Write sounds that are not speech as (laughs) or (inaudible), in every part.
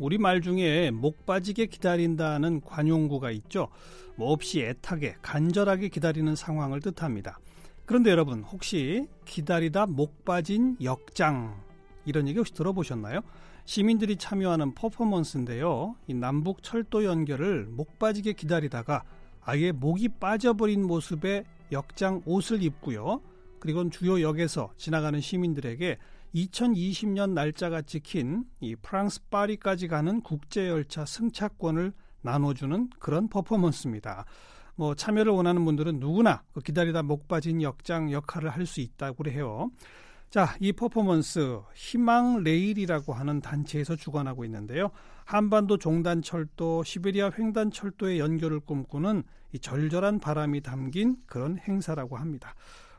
우리 말 중에 목 빠지게 기다린다는 관용구가 있죠. 뭐 없이 애타게 간절하게 기다리는 상황을 뜻합니다. 그런데 여러분 혹시 기다리다 목 빠진 역장 이런 얘기 혹시 들어보셨나요? 시민들이 참여하는 퍼포먼스인데요. 이 남북 철도 연결을 목 빠지게 기다리다가 아예 목이 빠져버린 모습의 역장 옷을 입고요. 그리고 주요 역에서 지나가는 시민들에게 2020년 날짜가 찍힌 이 프랑스 파리까지 가는 국제 열차 승차권을 나눠주는 그런 퍼포먼스입니다. 뭐 참여를 원하는 분들은 누구나 그 기다리다 목 빠진 역장 역할을 할 수 있다고 해요. 자, 이 퍼포먼스 희망 레일이라고 하는 단체에서 주관하고 있는데요. 한반도 종단 철도, 시베리아 횡단 철도의 연결을 꿈꾸는 이 절절한 바람이 담긴 그런 행사라고 합니다.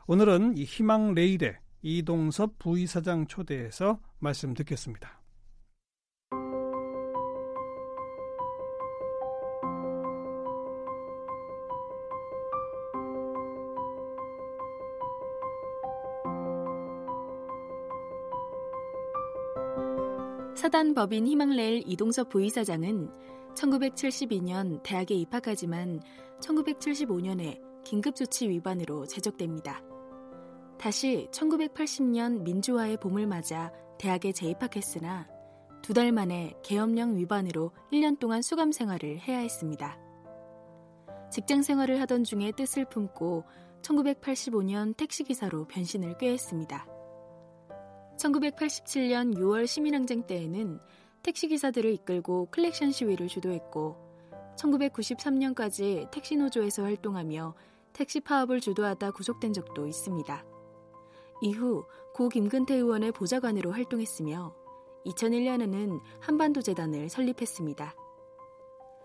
오늘은 이 희망 레일의 이동섭 부이사장 초대해서 말씀 듣겠습니다. 사단법인 희망레일 이동섭 부이사장은 1972년 대학에 입학하지만 1975년에 긴급조치 위반으로 제적됩니다. 다시 1980년 민주화의 봄을 맞아 대학에 재입학했으나 두 달 만에 계엄령 위반으로 1년 동안 수감 생활을 해야 했습니다. 직장 생활을 하던 중에 뜻을 품고 1985년 택시기사로 변신을 꾀했습니다. 1987년 6월 시민항쟁 때에는 택시기사들을 이끌고 클렉션 시위를 주도했고 1993년까지 택시노조에서 활동하며 택시 파업을 주도하다 구속된 적도 있습니다. 이후 고 김근태 의원의 보좌관으로 활동했으며 2001년에는 한반도재단을 설립했습니다.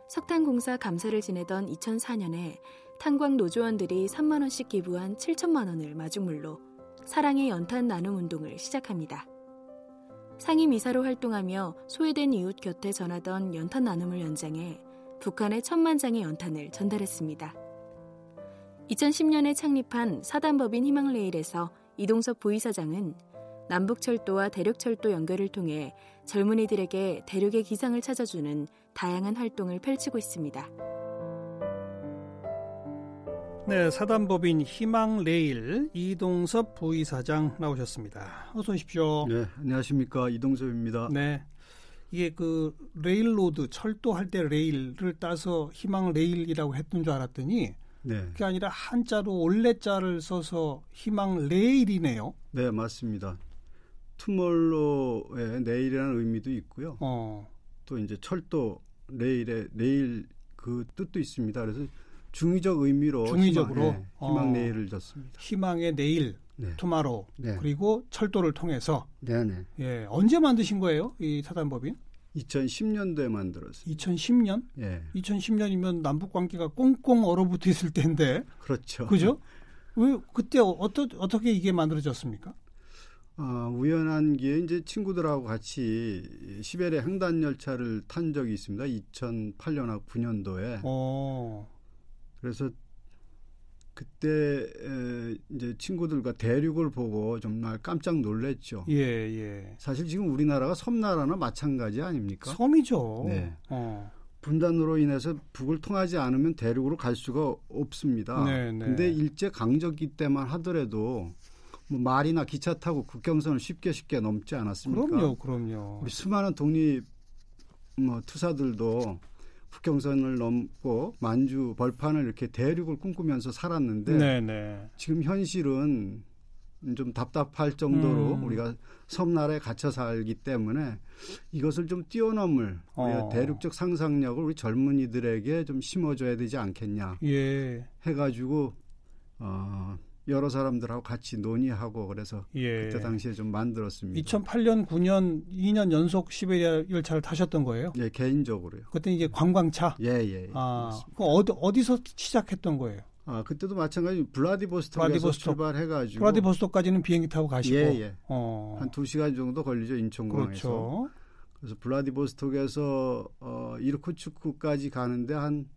석탄공사 감사를 지내던 2004년에 탄광 노조원들이 3만원씩 기부한 7천만원을 마중물로 사랑의 연탄 나눔 운동을 시작합니다. 상임이사로 활동하며 소외된 이웃 곁에 전하던 연탄 나눔을 연장해 북한에 천만 장의 연탄을 전달했습니다. 2010년에 창립한 사단법인 희망레일에서 이동섭 부이사장은 남북철도와 대륙철도 연결을 통해 젊은이들에게 대륙의 기상을 찾아주는 다양한 활동을 펼치고 있습니다. 네, 사단법인 희망레일 이동섭 부이사장 나오셨습니다. 어서 오십시오. 네, 안녕하십니까 이동섭입니다. 네, 이게 그 railroad 철도 할 때 레일을 따서 희망레일이라고 했던 줄 알았더니 네. 그게 아니라 한자로 올 래자를 써서 희망 레일이네요. 네, 맞습니다. tomorrow의 내일이라는 의미도 있고요. 어. 또 이제 철도 레일의 레일 그 뜻도 있습니다. 그래서 중의적 의미로 중의적으로 희망, 네, 희망 내일을 줬습니다. 희망의 내일, 네. 투마로 네. 그리고 철도를 통해서 네네. 예 언제 만드신 거예요 이 사단법인? 2010년도에 만들었어요. 2010년? 예. 2010년이면 남북 관계가 꽁꽁 얼어붙어 있을 때인데. 그렇죠. 그죠? 왜 그때 어떠, 어떻게 이게 만들어졌습니까? 어, 우연한 기회에 이제 친구들하고 같이 시베리아 횡단 열차를 탄 적이 있습니다. 2008년하고 9년도에. 어. 그래서 그때 에, 이제 친구들과 대륙을 보고 정말 깜짝 놀랐죠. 예, 예. 사실 지금 우리나라가 섬나라나 마찬가지 아닙니까? 섬이죠. 네. 어. 분단으로 인해서 북을 통하지 않으면 대륙으로 갈 수가 없습니다. 네, 네. 근데 일제 강점기 때만 하더라도 뭐 말이나 기차 타고 국경선을 쉽게 쉽게 넘지 않았습니까? 그럼요, 그럼요. 우리 수많은 독립 뭐 투사들도 국경선을 넘고 만주 벌판을 이렇게 대륙을 꿈꾸면서 살았는데 네네. 네. 지금 현실은 좀 답답할 정도로 음. 우리가 섬나라에 갇혀 살기 때문에 이것을 좀 뛰어넘을 어. 대륙적 상상력을 우리 젊은이들에게 좀 심어줘야 되지 않겠냐 예. 해가지고 어, 여러 사람들하고 같이 논의하고 그래서 예. 그때 당시에 좀 만들었습니다. 2008년, 9년, 2년 연속 시베리아 열차를 타셨던 거예요? 예, 개인적으로요. 그때 이제 관광차. 예, 예. 예 아, 그 어디 어디서 시작했던 거예요? 아 그때도 마찬가지 블라디보스톡에서 블라디보스톡. 출발해가지고 블라디보스톡까지는 비행기 타고 가시고 예, 예. 어. 한 2시간 정도 걸리죠 인천공항에서 그렇죠. 그래서 블라디보스톡에서 어, 이르쿠츠크까지 가는데 한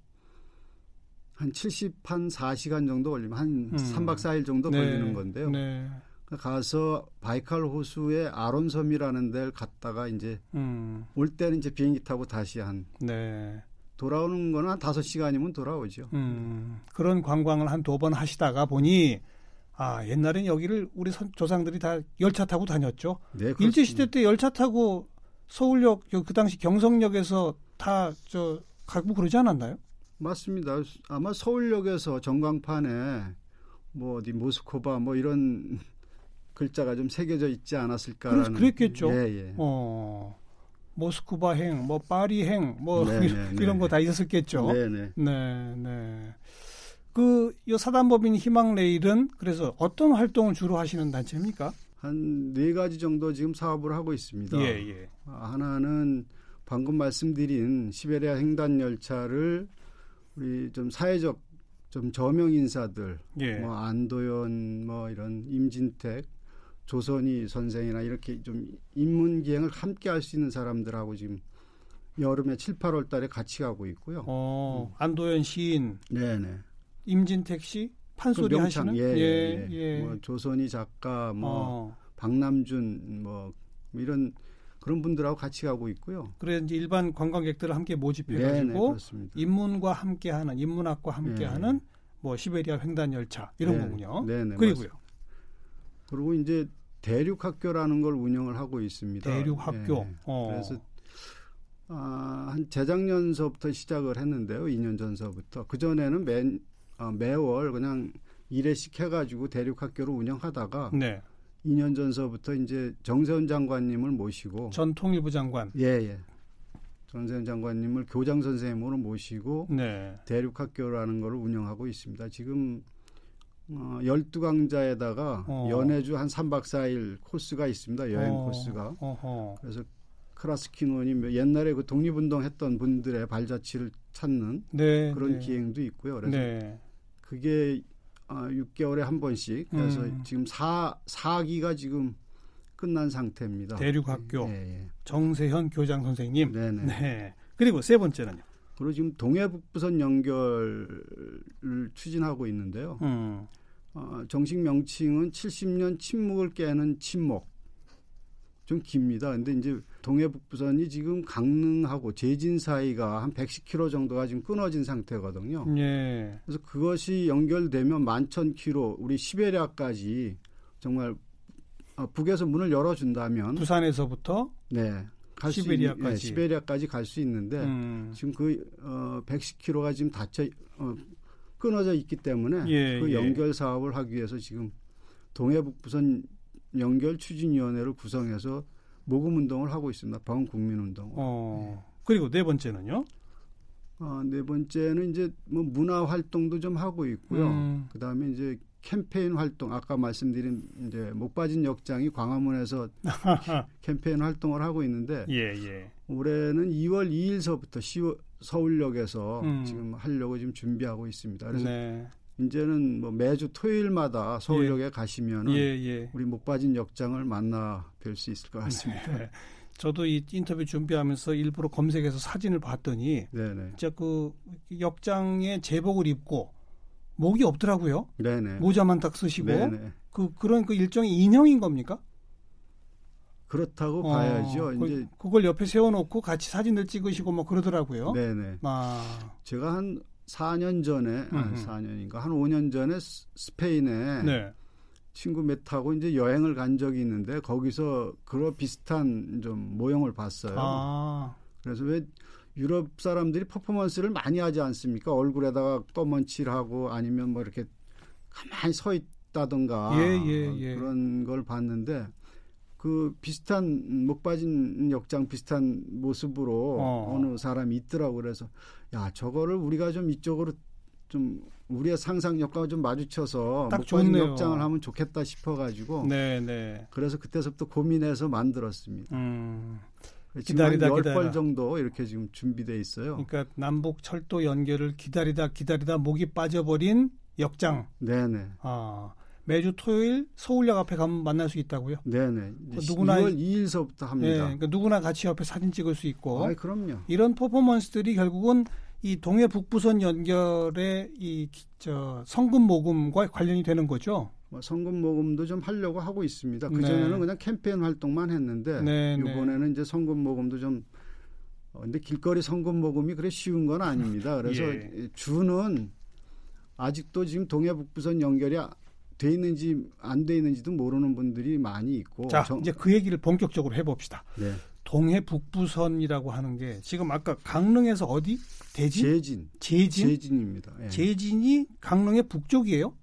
한 70, 한 4시간 정도 걸리면 한 음. 3박 4일 정도 네. 걸리는 건데요. 네. 가서 바이칼 호수의 아론섬이라는 데를 갔다가 이제 음. 올 때는 이제 비행기 타고 다시 한 네. 돌아오는 거는 한 다섯 시간이면 돌아오죠. 음, 그런 관광을 한 두 번 하시다가 보니 아 옛날엔 여기를 우리 조상들이 다 열차 타고 다녔죠. 네, 일제 시대 때 열차 타고 서울역 그 당시 경성역에서 다 저 가고 그러지 않았나요? 맞습니다. 아마 서울역에서 전광판에 뭐 어디 모스코바 뭐 이런 (laughs) 글자가 좀 새겨져 있지 않았을까라는. 그랬겠죠. 예, 예. 어. 모스크바행, 뭐 파리행, 뭐 (laughs) 네, 네, 이런 네. 거다 있었겠죠. 네, 네, 네. 그 사단법인 희망레일은 그래서 어떤 활동을 주로 하시는 단체입니까? 한 네 가지 정도 지금 사업을 하고 있습니다. 예, 예. 하나는 방금 말씀드린 시베리아 횡단 열차를 우리 좀 사회적 좀 저명 인사들, 예. 뭐 안도현, 뭐 이런 임진택, 조선이 선생이나 이렇게 좀 인문 기행을 함께 할 수 있는 사람들하고 지금 여름에 7, 8월 달에 같이 가고 있고요. 어, 음. 안도현 시인. 네 네. 임진택 씨? 판소리 그 하시는? 예, 예, 예. 예. 뭐 조선이 작가, 뭐 어. 박남준, 뭐 이런 그런 분들하고 같이 가고 있고요. 그래 이제 일반 관광객들을 함께 모집해 가지고 인문과 함께하는 인문학과 함께하는 네. 뭐 시베리아 횡단 열차 이런 네. 거군요. 네네. 그리고요. 맞습니다. 그리고 이제 대륙 학교라는 걸 운영을 하고 있습니다. 대륙 학교. 네. 어. 그래서 아, 한 재작년서부터 시작을 했는데요. 2년 전서부터. 그 전에는 매, 어, 매월 그냥 1회씩 해가지고 대륙 학교를 운영하다가 네. 2년 전서부터 이제 정세훈 장관님을 모시고 전 통일부 장관. 예, 예. 전세훈 장관님을 교장 선생님으로 모시고 네. 대륙학교라는 걸 운영하고 있습니다. 지금 어, 12강자에다가 어. 연해주 한 3박 4일 코스가 있습니다. 여행 어. 코스가. 어허. 그래서 크라스키노님 옛날에 그 독립운동 했던 분들의 발자취를 찾는 네, 그런 네. 기행도 있고요. 그래서 네. 그게 어, 6개월에 한 번씩 그래서 음. 지금 4, 4기가 지금 끝난 상태입니다. 대륙학교 네, 정세현 교장 선생님. 네네. 네. 그리고 세 번째는요. 그리고 지금 동해북부선 연결을 추진하고 있는데요. 음. 어, 정식 명칭은 70년 침묵을 깨는 침묵. 좀 깁니다. 근데 이제 동해북부선이 지금 강릉하고 제진 사이가 한 110km 정도가 지금 끊어진 상태거든요. 예. 그래서 그것이 연결되면 11,000km 우리 시베리아까지 정말 어, 북에서 문을 열어준다면 부산에서부터 네. 갈 시베리아까지 수, 예, 시베리아까지 갈 수 있는데 음. 지금 그 어, 110km가 지금 닫혀 어, 끊어져 있기 때문에 예, 그 예. 연결 사업을 하기 위해서 지금 동해북부선 연결 추진위원회를 구성해서 모금 운동을 하고 있습니다. 방원 국민 운동. 어, 그리고 네 번째는요? 어, 네 번째는 이제 뭐 문화 활동도 좀 하고 있고요. 음. 그 다음에 이제 캠페인 활동 아까 말씀드린 이제 못 빠진 역장이 광화문에서 (laughs) 캠페인 활동을 하고 있는데 예, 예. 올해는 2월 2일서부터 10월 서울역에서 음. 지금 하려고 지금 준비하고 있습니다. 그래서 네. 이제는 뭐 매주 토요일마다 서울역에 예. 가시면 예, 예. 우리 못 빠진 역장을 만나 뵐 수 있을 것 같습니다. 네. 저도 이 인터뷰 준비하면서 일부러 검색해서 사진을 봤더니 네네. 진짜 그 역장에 제복을 입고 목이 없더라고요. 네네. 모자만 딱 쓰시고 네네. 그 그런 그 일종의 인형인 겁니까? 그렇다고 어, 봐야죠. 그, 이제 그걸 옆에 세워놓고 같이 사진을 찍으시고 뭐 그러더라고요. 네네. 아. 제가 한 4년 전에, 아, 4년인가 한 5년 전에 스페인에 네. 친구 몇하고 이제 여행을 간 적이 있는데 거기서 그런 비슷한 좀 모형을 봤어요. 아. 그래서 왜 유럽 사람들이 퍼포먼스를 많이 하지 않습니까? 얼굴에다가 검은 칠하고 아니면 뭐 이렇게 가만히 서 있다던가 예, 예, 예. 그런 걸 봤는데 그 비슷한 목 빠진 역장 비슷한 모습으로 어. 느 사람이 있더라고 그래서 야 저거를 우리가 좀 이쪽으로 좀 우리의 상상력과 좀 마주쳐서 목 빠진 역장을 하면 좋겠다 싶어가지고 네, 네. 그래서 그때서부터 고민해서 만들었습니다. 음. 기다리다 기다리다 10번 정도 이렇게 지금 준비돼 있어요. 그러니까 남북 철도 연결을 기다리다 기다리다 목이 빠져버린 역장. 네네. 아 매주 토요일 서울역 앞에 가면 만날 수 있다고요? 네네. 그 누구나 2월 2일서부터 합니다. 네, 그러니까 누구나 같이 옆에 사진 찍을 수 있고. 아, 그럼요. 이런 퍼포먼스들이 결국은 이 동해 북부선 연결의 이저 성금 모금과 관련이 되는 거죠. 뭐 성금 모금도 좀 하려고 하고 있습니다. 그 전에는 네. 그냥 캠페인 활동만 했는데 네, 네. 이번에는 네. 이제 성금 모금도 좀 어, 근데 길거리 성금 모금이 그래 쉬운 건 아닙니다. 그래서 (laughs) 예. 주는 아직도 지금 동해 북부선 연결이 돼 있는지 안 돼 있는지도 모르는 분들이 많이 있고. 자, 정... 이제 그 얘기를 본격적으로 해봅시다. 네. 동해 북부선이라고 하는 게 지금 아까 강릉에서 어디 대진? 제진. 제진. 제진입니다. 예. 제진이 강릉의 북쪽이에요?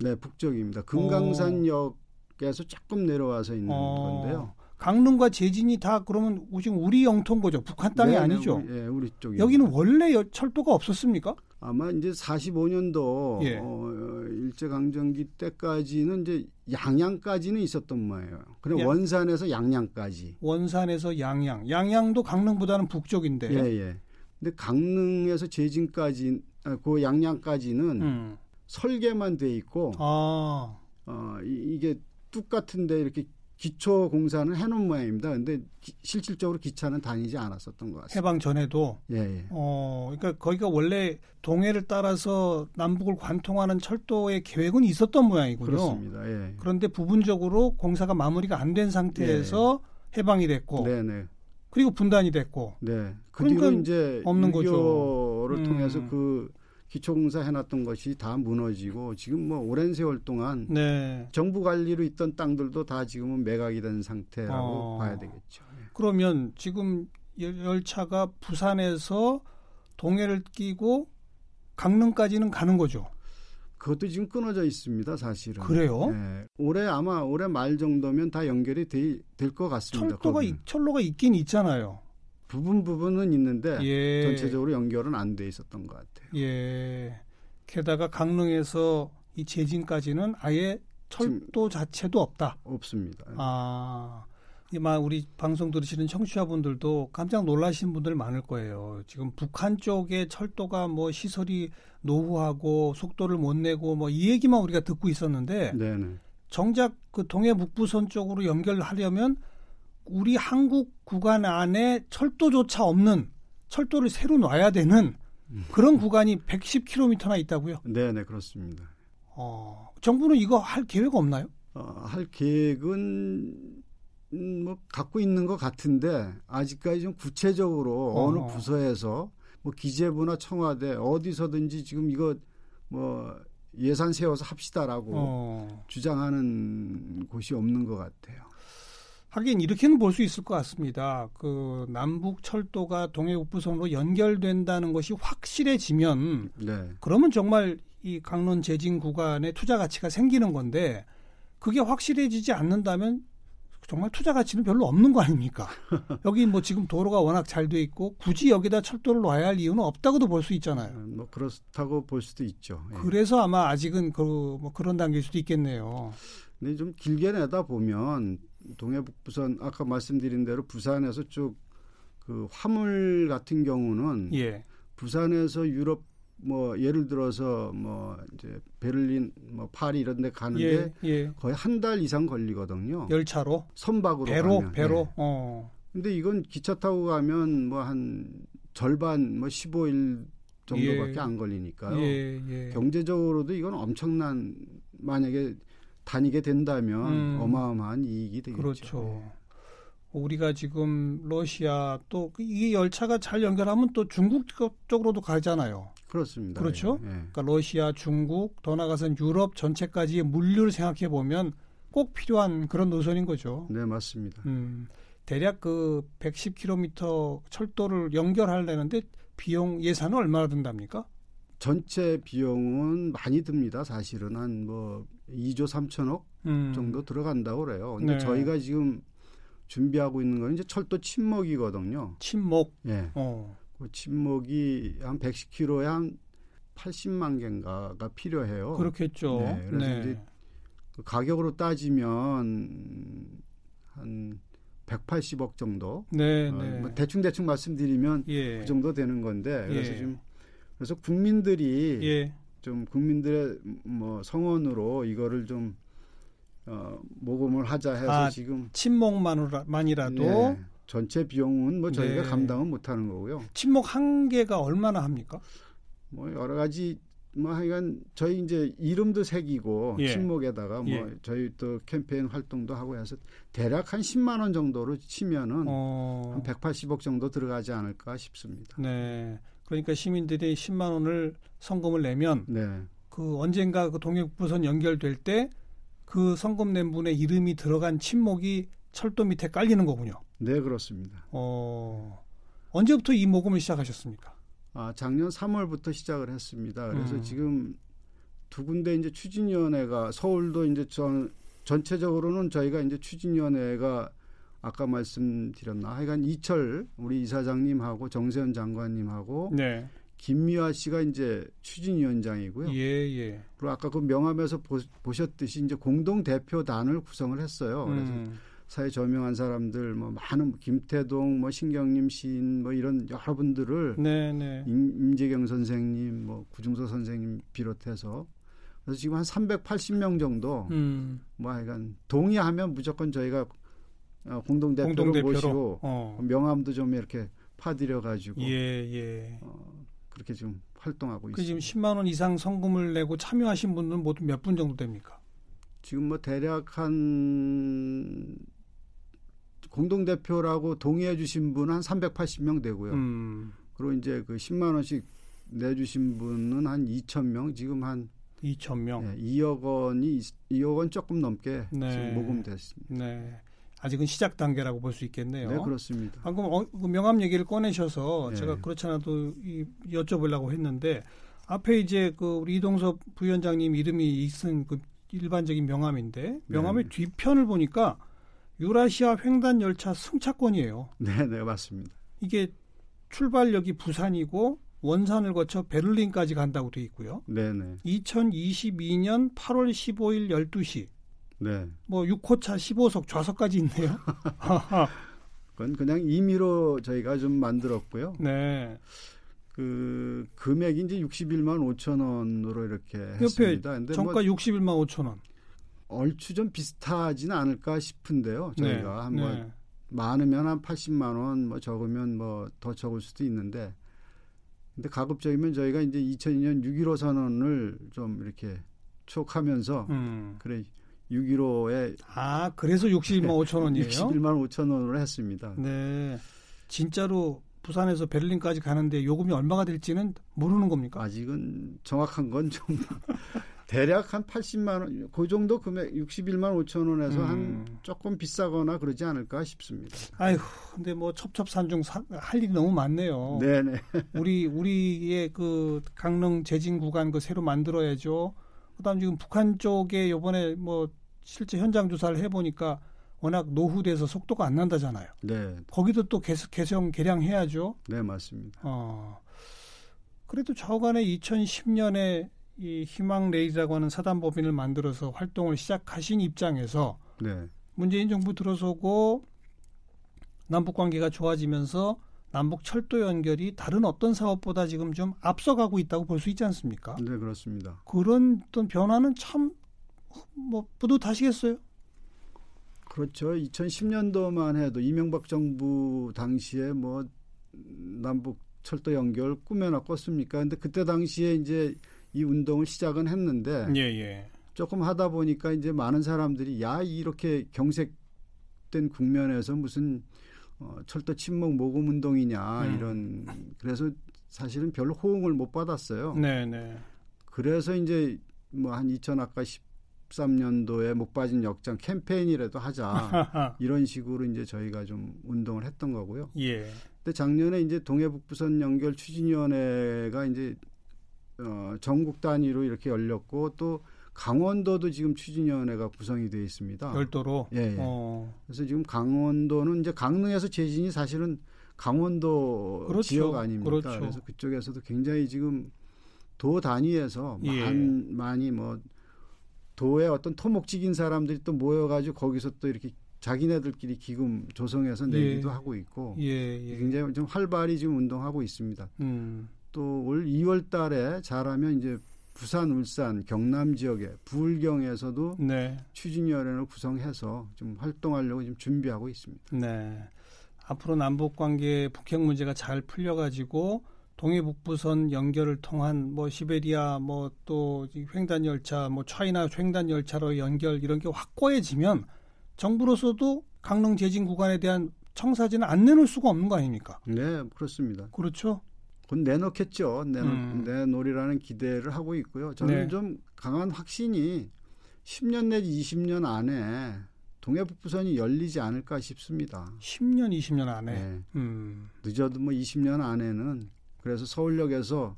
네, 북쪽입니다. 금강산역에서 조금 내려와서 있는 어. 건데요. 강릉과 제진이 다 그러면 지금 우리 영토인 거죠. 북한 땅이 네, 아니죠. 우리, 예, 우리 쪽이. 여기는 원래 철도가 없었습니까? 아마 이제 45년도 예. 어, 일제 강점기 때까지는 이제 양양까지는 있었던 모예요. 그럼 야. 원산에서 양양까지. 원산에서 양양. 양양도 강릉보다는 북쪽인데. 예, 예. 근데 강릉에서 제진까지 아, 그 양양까지는 음. 설계만 돼 있고 아. 어, 이, 게뚝 같은데 이렇게 기초 공사는 해놓은 모양입니다. 근데 기, 실질적으로 기차는 다니지 않았었던 것 같습니다. 해방 전에도. 예, 예. 어, 그러니까 거기가 원래 동해를 따라서 남북을 관통하는 철도의 계획은 있었던 모양이군요. 그렇습니다. 예. 그런데 부분적으로 공사가 마무리가 안 된 상태에서 예. 해방이 됐고. 네, 네. 그리고 분단이 됐고. 네. 그리고 그러니까 이제 없는 거죠. 를 통해서 음. 그 기초공사 해놨던 것이 다 무너지고 지금 뭐 오랜 세월 동안 네. 정부 관리로 있던 땅들도 다 지금은 매각이 된 상태라고 어. 봐야 되겠죠. 네. 그러면 지금 열차가 부산에서 동해를 끼고 강릉까지는 가는 거죠. 그것도 지금 끊어져 있습니다, 사실은. 그래요? 네. 올해 아마 올해 말 정도면 다 연결이 될 것 같습니다. 철도가 철로가 있긴 있잖아요. 부분 부분은 있는데 예. 전체적으로 연결은 안 돼 있었던 것 같아요. 예. 게다가 강릉에서 이 제진까지는 아예 철도 자체도 없다. 없습니다. 아. 이마 우리 방송 들으시는 청취자분들도 깜짝 놀라신 분들 많을 거예요. 지금 북한 쪽에 철도가 뭐 시설이 노후하고 속도를 못 내고 뭐 이 얘기만 우리가 듣고 있었는데 네네. 정작 그 동해 북부선 쪽으로 연결하려면 우리 한국 구간 안에 철도조차 없는 철도를 새로 놔야 되는 그런 구간이 110km나 있다고요? 네, 네, 그렇습니다. 어, 정부는 이거 할 계획 없나요? 어, 할 계획은 음, 뭐 갖고 있는 것 같은데 아직까지 좀 구체적으로 어. 어느 부서에서 뭐 기재부나 청와대 어디서든지 지금 이거 뭐 예산 세워서 합시다라고 어. 주장하는 곳이 없는 것 같아요. 하긴 이렇게는 볼 수 있을 것 같습니다. 그 남북 철도가 동해북부선으로 연결된다는 것이 확실해지면 네. 그러면 정말 이 강론 제진 구간에 투자 가치가 생기는 건데 그게 확실해지지 않는다면 정말 투자 가치는 별로 없는 거 아닙니까? (laughs) 여기 뭐 지금 도로가 워낙 잘 돼 있고 굳이 여기다 철도를 놔야 할 이유는 없다고도 볼 수 있잖아요. 음, 뭐 그렇다고 볼 수도 있죠. 예. 그래서 아마 아직은 그 뭐 그런 단계일 수도 있겠네요. 근데 좀 길게 내다 보면 동해북부선 아까 말씀드린 대로 부산에서 쭉 그 화물 같은 경우는 예. 부산에서 유럽 뭐 예를 들어서 뭐 이제 베를린 뭐 파리 이런 데 가는데 예, 예. 거의 한 달 이상 걸리거든요. 열차로 선박으로 배로 가면. 배로 네. 어. 근데 이건 기차 타고 가면 뭐 한 절반 뭐 15일 정도밖에 예. 안 걸리니까요. 예, 예. 경제적으로도 이건 엄청난 만약에 다니게 된다면 음. 어마어마한 이익이 되겠죠. 그렇죠. 네. 우리가 지금 러시아 또 이 열차가 잘 연결하면 또 중국 쪽으로도 가잖아요. 그렇습니다. 그렇죠. 예, 예. 그러니까 러시아, 중국, 더 나가선 유럽 전체까지의 물류를 생각해 보면 꼭 필요한 그런 노선인 거죠. 네, 맞습니다. 음, 대략 그 110km 철도를 연결하려는데 비용 예산은 얼마나 든답니까? 전체 비용은 많이 듭니다. 사실은 한 뭐 2조 3천억 음. 정도 들어간다고 그래요. 근데 네. 저희가 지금 준비하고 있는 건 이제 철도 침목이거든요. 침목. 예. 어. 그 침목이 한 110km에 한 80만 개인가가 필요해요. 그렇겠죠. 네. 그래서 네. 이제 그 가격으로 따지면 한 180억 정도. 네, 어, 네. 뭐 대충 대충 말씀드리면 예. 그 정도 되는 건데 그래서 예. 지금 그래서 국민들이 예. 좀 국민들의 뭐 성원으로 이거를 좀 어, 모금을 하자 해서 아, 지금 친목만이라도 예, 전체 비용은 뭐 저희가 네. 감당은 못하는 거고요. 친목 한 개가 얼마나 합니까? 뭐 여러 가지 뭐 하여간 저희 이제 이름도 새기고 예. 친목에다가 뭐 예. 저희 또 캠페인 활동도 하고 해서 대략 한 10만 원 정도로 치면은 어. 한 180억 정도 들어가지 않을까 싶습니다. 네. 그러니까 시민들이 10만 원을 성금을 내면 네. 그 언젠가 그 동해북부선 연결될 때 그 성금 낸 분의 이름이 들어간 침목이 철도 밑에 깔리는 거군요. 네, 그렇습니다. 어. 언제부터 이 모금을 시작하셨습니까? 아, 작년 3월부터 시작을 했습니다. 그래서 음. 지금 두 군데 이제 추진위원회가 서울도 이제 전 전체적으로는 저희가 이제 추진위원회가 아까 말씀드렸나 하여간 이철 우리 이사장님하고 정세현 장관님하고 네. 김미화 씨가 이제 추진위원장이고요. 예, 예. 그리고 아까 그 명함에서 보, 셨듯이 이제 공동 대표단을 구성을 했어요. 그래서 음. 사회 저명한 사람들 뭐 많은 김태동 뭐 신경림 시인 뭐 이런 여러분들을 네, 네. 임재경 선생님 뭐 구중서 선생님 비롯해서 그래서 지금 한 380명 정도 음. 뭐 하여간 동의하면 무조건 저희가 어, 공동대표로, 공동대표로 모시고 어. 명함도 좀 이렇게 파드려 가지고 예, 예. 어, 그렇게 좀 활동하고 그 있습니다. 지금 10만 원 이상 성금을 내고 참여하신 분은 모두 몇 분 정도 됩니까? 지금 뭐 대략 한 공동대표라고 동의해 주신 분은 한 380명 되고요. 음. 그리고 이제 그 10만 원씩 내주신 분은 한 2천 명, 지금 한 2천 명, 네, 2억 원이 2억 원 조금 넘게 네. 지금 모금됐습니다. 네. 아직은 시작 단계라고 볼 수 있겠네요. 네, 그렇습니다. 방금 어, 그 명함 얘기를 꺼내셔서 네. 제가 그렇잖아도 이, 여쭤보려고 했는데 앞에 이제 그 우리 이동섭 부위원장님 이름이 있은 그 일반적인 명함인데 명함의 네. 뒤편을 보니까 유라시아 횡단 열차 승차권이에요. 네, 네, 맞습니다. 이게 출발역이 부산이고 원산을 거쳐 베를린까지 간다고 돼 있고요. 네, 네. 2022년 8월 15일 12시. 네. 뭐 6호차 15석 좌석까지 있네요. (laughs) 그건 그냥 임의로 저희가 좀 만들었고요. 네. 그 금액이 이제 61만 5천 원으로 이렇게 했습니다. 근데 정가 뭐 61만 5천 원. 얼추 좀 비슷하지는 않을까 싶은데요. 저희가 네. 한번 네. 많으면 한 80만 원, 뭐 적으면 뭐 더 적을 수도 있는데 근데 가급적이면 저희가 이제 2002년 6.15 선언을 좀 이렇게 추억하면서 음. 그래 6.15에 아 그래서 61만 5천 원이에요? 61만 5천 원으로 했습니다. 네, 진짜로 부산에서 베를린까지 가는데 요금이 얼마가 될지는 모르는 겁니까? 아직은 정확한 건 좀 (laughs) 대략 한 80만 원, 그 정도 금액 61만 5천 원에서 음. 한 조금 비싸거나 그러지 않을까 싶습니다. 아이고, 근데 뭐 첩첩산중 할 일이 너무 많네요. 네네. 우리 우리의 그 강릉 제진 구간 그 새로 만들어야죠. 그다음 지금 북한 쪽에 요번에 뭐 실제 현장 조사를 해보니까 워낙 노후돼서 속도가 안 난다잖아요. 네. 거기도 또 개선, 개정 개량해야죠. 네, 맞습니다. 어. 그래도 좌우간에 2010년에 이 희망 레이즈라고 하는 사단 법인을 만들어서 활동을 시작하신 입장에서 네. 문재인 정부 들어서고 남북 관계가 좋아지면서 남북 철도 연결이 다른 어떤 사업보다 지금 좀 앞서가고 있다고 볼 수 있지 않습니까? 네, 그렇습니다. 그런 어떤 변화는 참 뭐 뿌듯하시겠어요? 그렇죠. 2010년도만 해도 이명박 정부 당시에 뭐 남북 철도 연결 꿈에나 꿨습니까? 근데 그때 당시에 이제 이 운동을 시작은 했는데 예, 예. 조금 하다 보니까 이제 많은 사람들이 야 이렇게 경색된 국면에서 무슨 어, 철도 침묵 모금 운동이냐 음. 이런 그래서 사실은 별로 호응을 못 받았어요. 네, 네. 그래서 이제 뭐 한 2000 아까 13년도에 목 빠진 역장 캠페인이라도 하자 (laughs) 이런 식으로 이제 저희가 좀 운동을 했던 거고요. 예. 근데 작년에 이제 동해북부선 연결 추진위원회가 이제 어, 전국 단위로 이렇게 열렸고 또 강원도도 지금 추진위원회가 구성이 되어 있습니다. 별도로. 예. 예. 어. 그래서 지금 강원도는 이제 강릉에서 재진이 사실은 강원도 그렇죠. 지역 아닙니까? 그렇죠. 그래서 그쪽에서도 굉장히 지금 도 단위에서 예. 많, 많이 뭐 도의 어떤 토목직인 사람들이 또 모여가지고 거기서 또 이렇게 자기네들끼리 기금 조성해서 내기도 예. 하고 있고 예, 예. 굉장히 좀 활발히 지금 운동하고 있습니다. 음. 또올 2월 달에 잘하면 이제 부산, 울산, 경남 지역에 부울경에서도 네. 추진위원회를 구성해서 좀 활동하려고 지금 준비하고 있습니다. 네. 앞으로 남북 관계 북핵 문제가 잘 풀려 가지고 동해 북부선 연결을 통한 뭐 시베리아 뭐 또 횡단 열차 뭐 차이나 횡단 열차로 연결 이런 게 확고해지면 정부로서도 강릉 제진 구간에 대한 청사진을 안 내놓을 수가 없는 거 아닙니까? 네, 그렇습니다. 그렇죠. 곧 내놓겠죠. 내놓, 음. 내놓으리라는 기대를 하고 있고요. 저는 네. 좀 강한 확신이 10년 내지 20년 안에 동해북부선이 열리지 않을까 싶습니다. 10년, 20년 안에. 네. 음. 늦어도 뭐 20년 안에는 그래서 서울역에서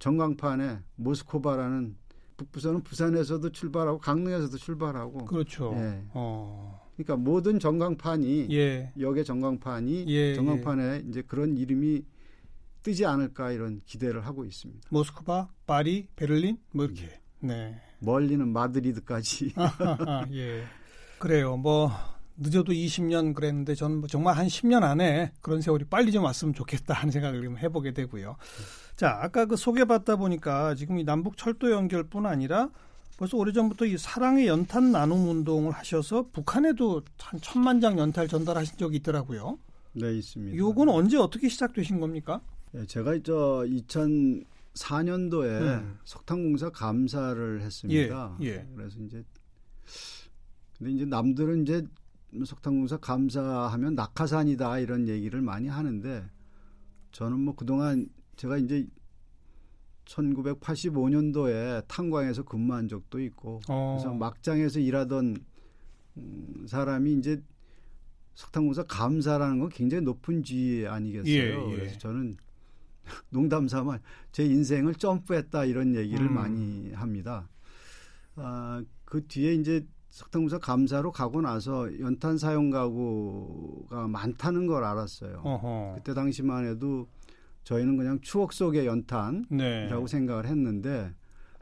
전광판에 모스코바라는 북부선은 부산에서도 출발하고 강릉에서도 출발하고 그렇죠. 예. 어. 그러니까 모든 전광판이 예. 역의 전광판이 예, 예. 전광판에 이제 그런 이름이 뜨지 않을까 이런 기대를 하고 있습니다. 모스크바, 파리, 베를린 뭐 이렇게. 네. 멀리는 마드리드까지. (laughs) 예. 그래요. 뭐 늦어도 20년 그랬는데 저는 뭐 정말 한 10년 안에 그런 세월이 빨리 좀 왔으면 좋겠다 하는 생각을 좀 해보게 되고요. 자, 아까 그 소개받다 보니까 지금 이 남북 철도 연결뿐 아니라 벌써 오래전부터 이 사랑의 연탄 나눔 운동을 하셔서 북한에도 한 천만 장 연탄을 전달하신 적이 있더라고요. 네, 있습니다. 요건 언제 어떻게 시작되신 겁니까? 네, 제가 저 2004년도에 음. 석탄공사 감사를 했습니다. 예, 예. 그래서 이제 근데 이제 남들은 이제 석탄공사 감사하면 낙하산이다 이런 얘기를 많이 하는데 저는 뭐 그동안 제가 이제 1985년도에 탄광에서 근무한 적도 있고 어. 그래서 막장에서 일하던 음, 사람이 이제 석탄공사 감사라는 건 굉장히 높은 지위 아니겠어요. 예, 예. 그래서 저는 농담 삼아 제 인생을 점프했다 이런 얘기를 음. 많이 합니다. 아, 그 뒤에 이제 석탄공사 감사로 가고 나서 연탄 사용 가구가 많다는 걸 알았어요. 어허. 그때 당시만 해도 저희는 그냥 추억 속의 연탄이라고 네. 생각을 했는데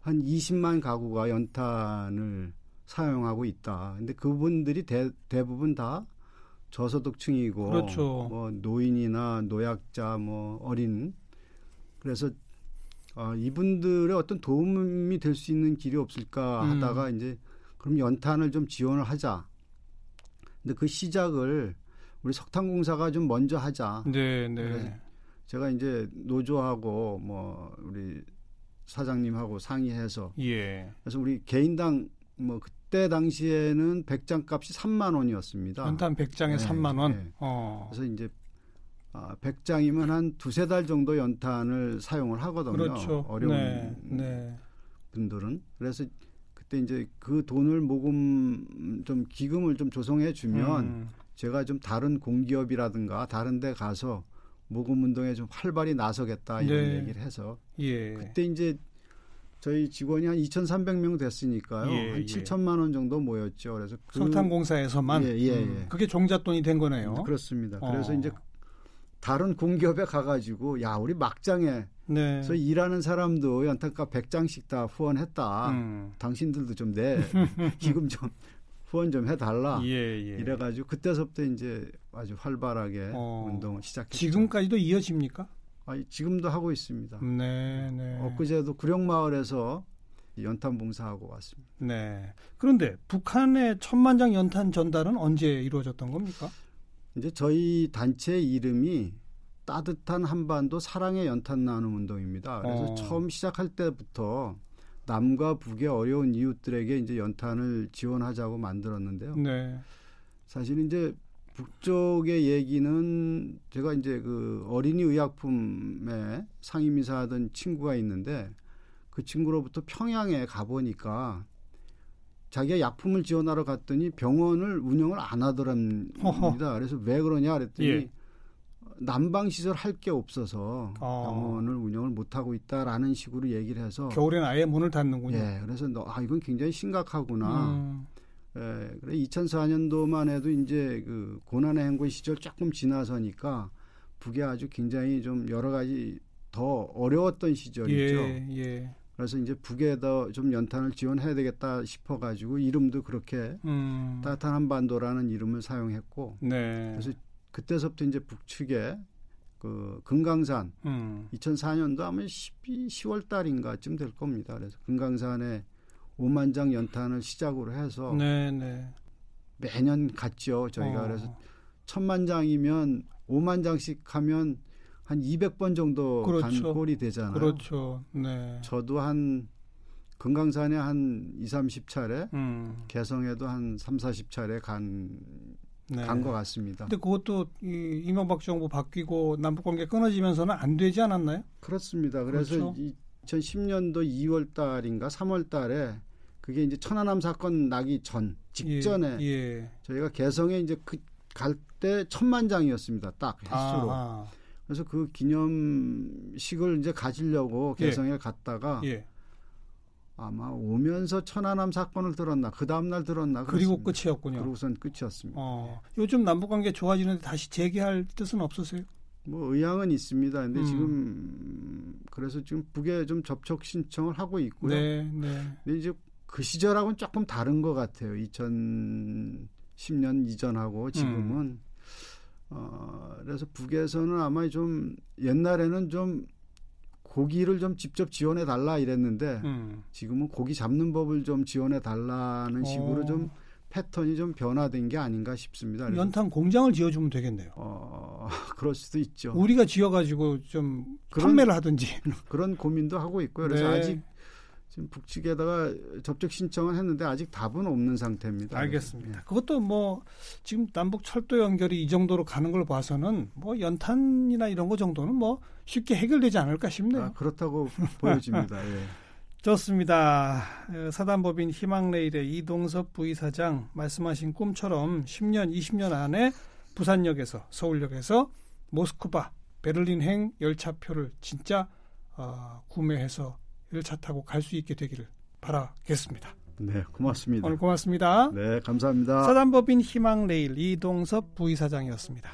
한 20만 가구가 연탄을 사용하고 있다. 근데 그분들이 대, 대부분 다 저소득층이고 그렇죠. 뭐 노인이나 노약자 뭐 어린 그래서 어, 이분들의 어떤 도움이 될 수 있는 길이 없을까 음. 하다가 음. 이제 그럼 연탄을 좀 지원을 하자. 근데 그 시작을 우리 석탄공사가 좀 먼저 하자. 네, 네. 제가 이제 노조하고 뭐 우리 사장님하고 상의해서 예. 그래서 우리 개인당 뭐 그때 당시에는 100장 값이 3만 원이었습니다. 연탄 100장에 네, 3만 원. 네. 어. 그래서 이제 아, 100장이면 한 두세 달 정도 연탄을 사용을 하거든요. 그렇죠. 어려운 네, 네. 분들은. 그래서 그때 이제 그 돈을 모금 좀 기금을 좀 조성해 주면 음. 제가 좀 다른 공기업이라든가 다른 데 가서 모금 운동에 좀 활발히 나서겠다 이런 네. 얘기를 해서 예. 그때 이제 저희 직원이 한 2,300명 됐으니까요. 예, 한 7천만 원 정도 모였죠. 그래서 그, 석탄공사에서만 예, 예, 음, 그게 종잣돈이 된 거네요. 그렇습니다. 어. 그래서 이제 다른 공기업에 가가지고 야 우리 막장에 네. 서 일하는 사람도 연탄값 100장씩 다 후원했다. 음. 당신들도 좀 내 (laughs) 기금 좀 후원 좀 해달라. 예, 예. 이래가지고 그때서부터 이제 아주 활발하게 어. 운동을 시작했죠. 지금까지도 이어집니까? 아, 지금도 하고 있습니다. 네, 네. 엊그제도 구룡마을에서 연탄 봉사하고 왔습니다. 네. 그런데 북한의 천만 장 연탄 전달은 언제 이루어졌던 겁니까? 이제 저희 단체 이름이 따뜻한 한반도 사랑의 연탄 나눔 운동입니다. 그래서 어. 처음 시작할 때부터 남과 북의 어려운 이웃들에게 이제 연탄을 지원하자고 만들었는데요. 네. 사실 이제 북쪽의 얘기는 제가 이제 그 어린이 의약품에 상임이사하던 친구가 있는데 그 친구로부터 평양에 가보니까 자기가 약품을 지원하러 갔더니 병원을 운영을 안 하더랍니다. 허허. 그래서 왜 그러냐 그랬더니 예. 난방 시설 할 게 없어서 어. 병원을 운영을 못 하고 있다라는 식으로 얘기를 해서 겨울에는 아예 문을 닫는군요. 예, 그래서 너, 아 이건 굉장히 심각하구나. 음. 예, 그래 2004년도만 해도 이제 그 고난의 행군 시절 조금 지나서니까 북에 아주 굉장히 좀 여러 가지 더 어려웠던 시절이죠. 예, 예. 그래서 이제 북에다 좀 연탄을 지원해야 되겠다 싶어가지고 이름도 그렇게 음. 따뜻한 한반도라는 이름을 사용했고, 네. 그래서 그때서부터 이제 북측에 그 금강산 음. 2004년도 아마 12, 10월 달인가쯤 될 겁니다. 그래서 금강산에 5만 장 연탄을 시작으로 해서 네네. 네. 매년 갔죠. 저희가 어. 그래서 천만 장이면 5만 장씩 하면 한 200번 정도 그렇죠. 간 꼴이 되잖아요. 그렇죠. 네. 저도 한 금강산에 한 2, 30차례, 음. 개성에도 한 3, 40차례 간 네. 간것 같습니다. 근데 그것도 이 이명박 정부 바뀌고 남북 관계 끊어지면서는 안 되지 않았나요? 그렇습니다. 그래서 그렇죠? 2010년도 2월 달인가 3월 달에 그게 이제 천안함 사건 나기 전 직전에 예, 예. 저희가 개성에 이제 그 갈 때 천만 장이었습니다. 딱 횟수로. 아, 그래서 그 기념식을 이제 가지려고 예. 개성에 예. 갔다가 예. 아마 오면서 천안함 사건을 들었나 그 다음 날 들었나 그리고 끝이었군요. 그리고선 끝이었습니다. 어, 요즘 남북 관계 좋아지는데 다시 재개할 뜻은 없으세요? 뭐 의향은 있습니다. 근데 음. 지금 그래서 지금 북에 좀 접촉 신청을 하고 있고요. 네, 네. 근데 이제 그 시절하고는 조금 다른 것 같아요. 2010년 이전하고 지금은 음. 어 그래서 북에서는 아마 좀 옛날에는 좀 고기를 좀 직접 지원해 달라 이랬는데 음. 지금은 고기 잡는 법을 좀 지원해 달라는 식으로 어. 좀 패턴이 좀 변화된 게 아닌가 싶습니다. 연탄 공장을 지어주면 되겠네요. 어, (laughs) 그럴 수도 있죠. 우리가 지어가지고 좀 그런, 판매를 하든지 그런 고민도 하고 있고요. 그래서 네. 아직 지금 북측에다가 접촉 신청을 했는데 아직 답은 없는 상태입니다. 알겠습니다. 네. 그것도 뭐 지금 남북 철도 연결이 이 정도로 가는 걸 봐서는 뭐 연탄이나 이런 거 정도는 뭐 쉽게 해결되지 않을까 싶네요. 아, 그렇다고 보여집니다. (laughs) 예. 좋습니다. 어, 사단법인 희망레일의 이동섭 부이사장 말씀하신 꿈처럼 10년, 20년 안에 부산역에서 서울역에서 모스크바, 베를린행 열차표를 진짜 어, 구매해서 열 차 타고 갈 수 있게 되기를 바라겠습니다. 네, 고맙습니다. 오늘 고맙습니다. 네, 감사합니다. 사단법인 희망레일 이동섭 부이사장이었습니다.